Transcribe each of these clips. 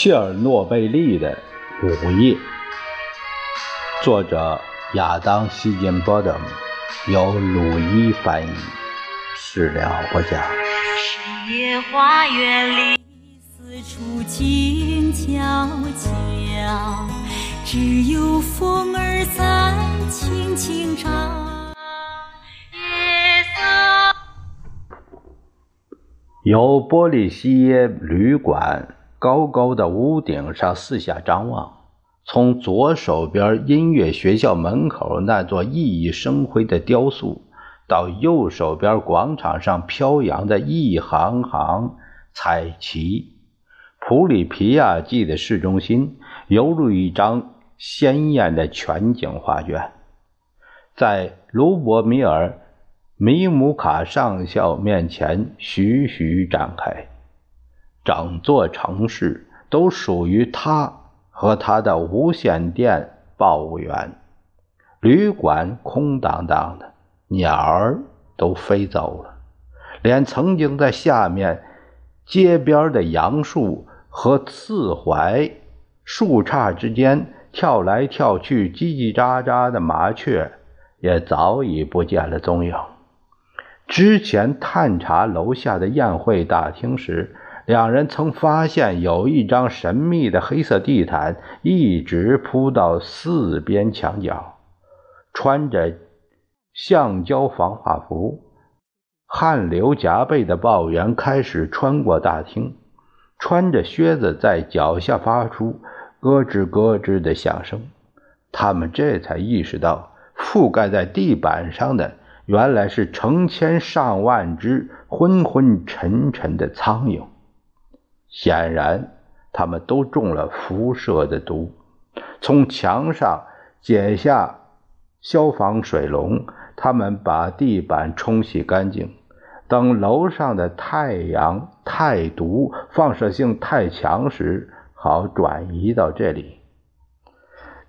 切尔诺贝利的午夜，作者亚当·希金波德姆，由鲁伊翻译，事了不讲。深夜花园里，四处静悄悄，只有风儿在轻轻唱。夜色由波利西耶旅馆。高高的屋顶上四下张望，从左手边音乐学校门口那座熠熠生辉的雕塑，到右手边广场上飘扬的一行行彩旗，普里皮亚季的市中心犹如一张鲜艳的全景画卷，在卢博米尔·米姆卡上校面前徐徐展开。整座城市都属于他和他的无线电报务员。旅馆空荡荡的，鸟儿都飞走了，连曾经在下面街边的杨树和刺槐树杈之间跳来跳去、叽叽喳喳的麻雀也早已不见了踪影。之前探查楼下的宴会大厅时。两人曾发现有一张神秘的黑色地毯一直铺到四边墙角。穿着橡胶防化服、汗流浃背的报员开始穿过大厅，穿着靴子在脚下发出咯吱咯吱的响声。他们这才意识到，覆盖在地板上的原来是成千上万只昏昏沉沉的苍蝇。显然，他们都中了辐射的毒。从墙上解下消防水龙，他们把地板冲洗干净。等楼上的太阳太毒、放射性太强时，好转移到这里。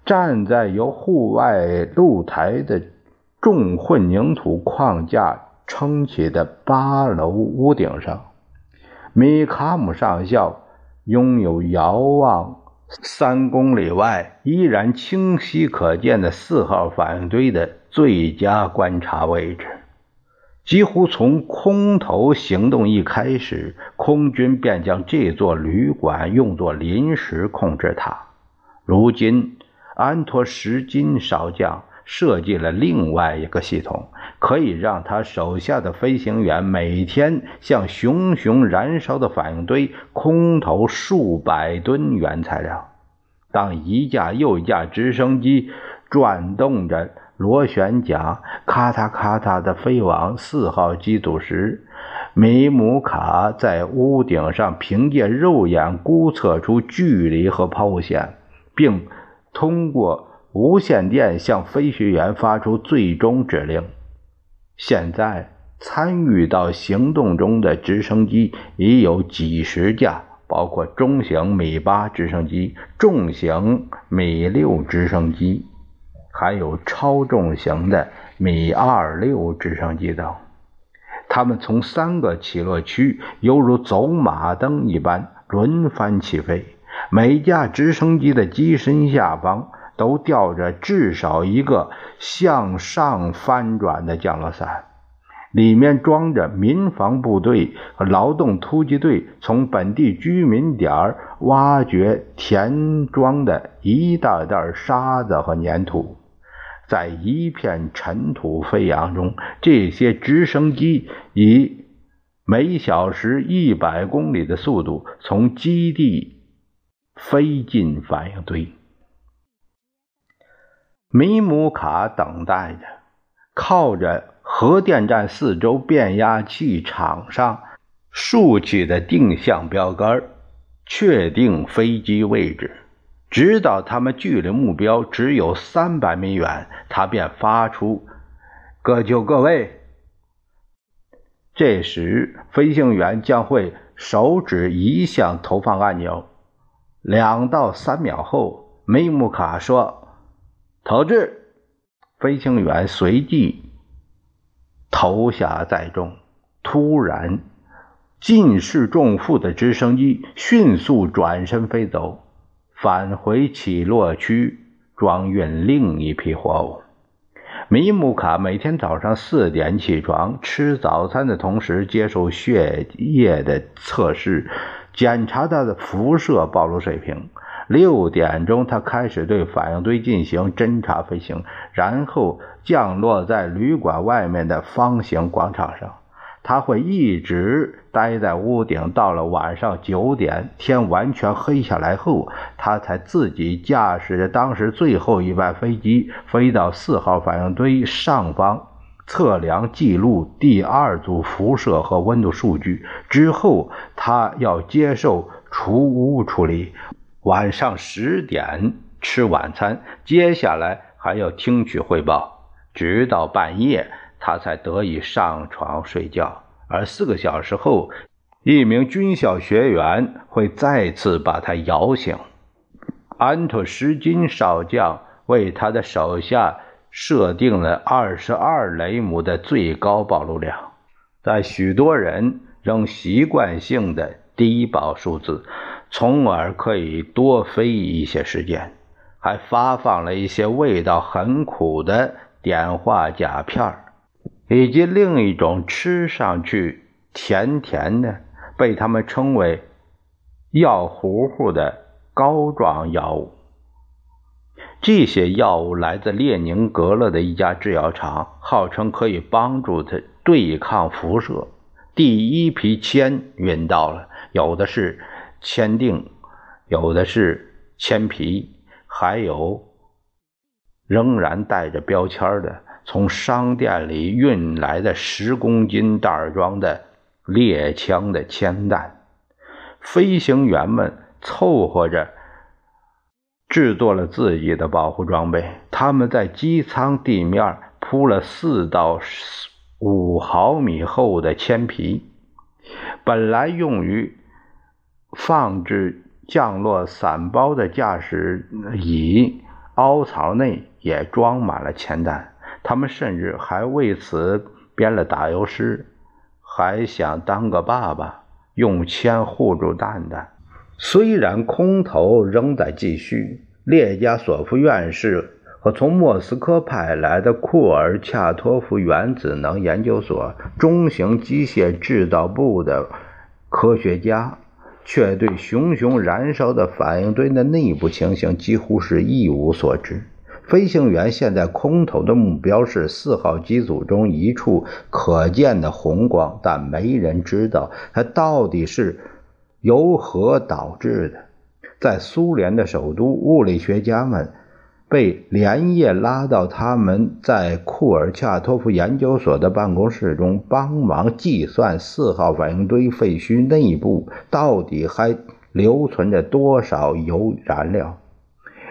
站在由户外露台的重混凝土框架撑起的八楼屋顶上。米卡姆上校拥有遥望三公里外依然清晰可见的四号反应堆的最佳观察位置。几乎从空投行动一开始，空军便将这座旅馆用作临时控制塔。如今，安托什金少将。设计了另外一个系统，可以让他手下的飞行员每天向熊熊燃烧的反应堆空投数百吨原材料。当一架又一架直升机转动着螺旋桨，咔嗒咔嗒地飞往四号机组时，米姆卡在屋顶上凭借肉眼估测出距离和抛物线，并通过。无线电向飞行员发出最终指令。现在参与到行动中的直升机已有几十架，包括中型米八直升机、重型米六直升机，还有超重型的米二六直升机等。他们从三个起落区犹如走马灯一般轮番起飞，每架直升机的机身下方。都吊着至少一个向上翻转的降落伞，里面装着民防部队和劳动突击队从本地居民点挖掘填装的一袋袋沙子和粘土。在一片尘土飞扬中，这些直升机以每小时一百公里的速度从基地飞进反应堆。米姆卡等待着，靠着核电站四周变压器场上竖起的定向标杆，确定飞机位置。直到他们距离目标只有三百米远，他便发出“各就各位”。这时，飞行员将会手指一向投放按钮。两到三秒后，梅姆卡说。投掷，飞行员随即投下载重。突然，尽是重负的直升机迅速转身飞走，返回起落区装运另一批货物。米姆卡每天早上四点起床，吃早餐的同时接受血液的测试，检查他的辐射暴露水平。六点钟，他开始对反应堆进行侦察飞行，然后降落在旅馆外面的方形广场上。他会一直待在屋顶，到了晚上九点，天完全黑下来后，他才自己驾驶着当时最后一班飞机飞到四号反应堆上方，测量记录第二组辐射和温度数据。之后，他要接受除污处理。晚上十点吃晚餐，接下来还要听取汇报，直到半夜。他才得以上床睡觉，而四个小时后，一名军校学员会再次把他摇醒。安托什金少将为他的手下设定了二十二雷姆的最高暴露量，在许多人仍习惯性的低报数字，从而可以多飞一些时间。还发放了一些味道很苦的碘化钾片。以及另一种吃上去甜甜的，被他们称为“药糊糊”的膏状药物。这些药物来自列宁格勒的一家制药厂，号称可以帮助他对抗辐射。第一批铅运到了，有的是铅锭，有的是铅皮，还有仍然带着标签的。从商店里运来的十公斤袋装的猎枪的铅弹，飞行员们凑合着制作了自己的保护装备。他们在机舱地面铺了四到五毫米厚的铅皮，本来用于放置降落伞包的驾驶椅凹槽内也装满了铅弹。他们甚至还为此编了打油诗，还想当个爸爸，用铅护住蛋蛋。虽然空投仍在继续，列加索夫院士和从莫斯科派来的库尔恰托夫原子能研究所中型机械制造部的科学家，却对熊熊燃烧的反应堆的内部情形几乎是一无所知。飞行员现在空投的目标是四号机组中一处可见的红光，但没人知道它到底是由何导致的。在苏联的首都，物理学家们被连夜拉到他们在库尔恰托夫研究所的办公室中，帮忙计算四号反应堆废墟内部到底还留存着多少铀燃料。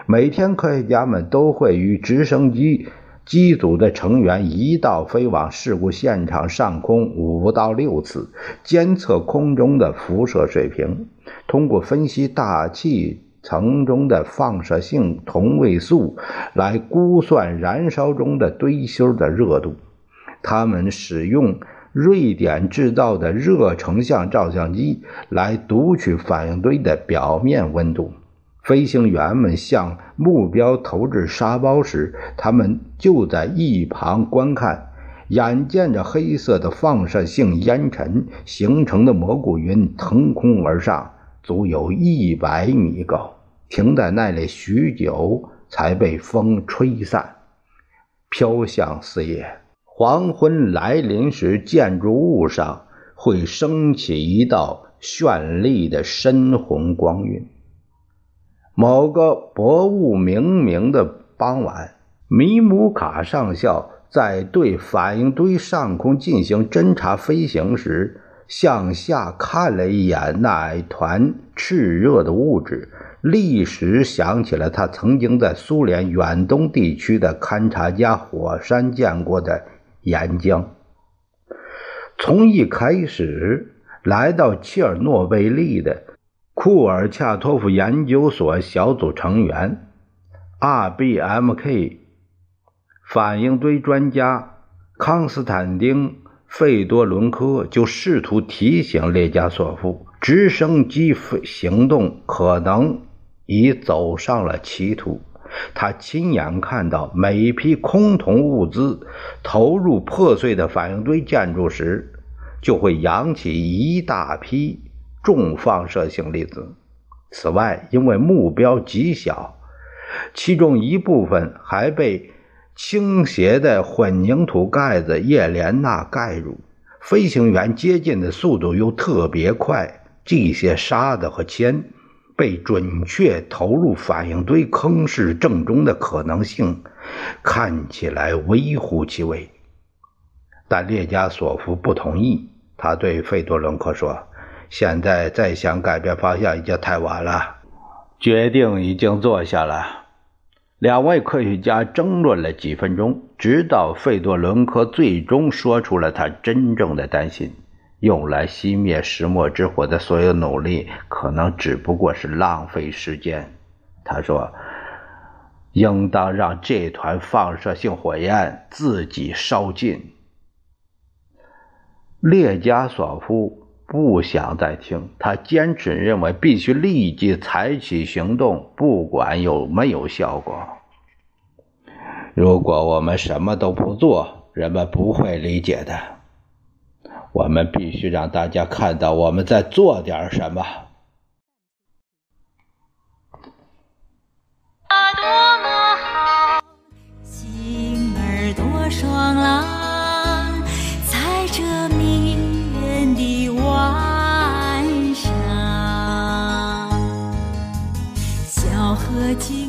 每天，科学家们都会与直升机机组的成员一道飞往事故现场上空五到六次，监测空中的辐射水平，通过分析大气层中的放射性同位素来估算燃烧中的堆芯的热度。他们使用瑞典制造的热成像照相机来读取反应堆的表面温度。飞行员们向目标投掷沙包时，他们就在一旁观看。眼见着黑色的放射性烟尘形成的蘑菇云腾空而上，足有一百米高，停在那里许久，才被风吹散，飘向四野。黄昏来临时，建筑物上会升起一道绚丽的深红光晕。某个薄雾冥冥的傍晚，米姆卡上校在对反应堆上空进行侦察飞行时，向下看了一眼那团炽热的物质，立时想起了他曾经在苏联远东地区的勘察加火山见过的岩浆。从一开始来到切尔诺贝利的。库尔恰托夫研究所小组成员，RBMK 反应堆专家康斯坦丁·费多伦科就试图提醒列加索夫，直升机行动可能已走上了歧途。他亲眼看到每一批空投物资投入破碎的反应堆建筑时，就会扬起一大批重放射性粒子。此外，因为目标极小，其中一部分还被倾斜的混凝土盖子叶莲娜盖住。飞行员接近的速度又特别快，这些沙子和铅被准确投入反应堆坑室正中的可能性看起来微乎其微。但列加索夫不同意，他对费多伦科说。现在再想改变方向已经太晚了，决定已经做下了。两位科学家争论了几分钟，直到费多伦科最终说出了他真正的担心：用来熄灭石墨之火的所有努力，可能只不过是浪费时间。他说：“应当让这团放射性火焰自己烧尽。”列加索夫。不想再听，他坚持认为必须立即采取行动，不管有没有效果。如果我们什么都不做，人们不会理解的。我们必须让大家看到我们在做点什么。多么好，儿多爽朗，在这迷人的晚上，小河。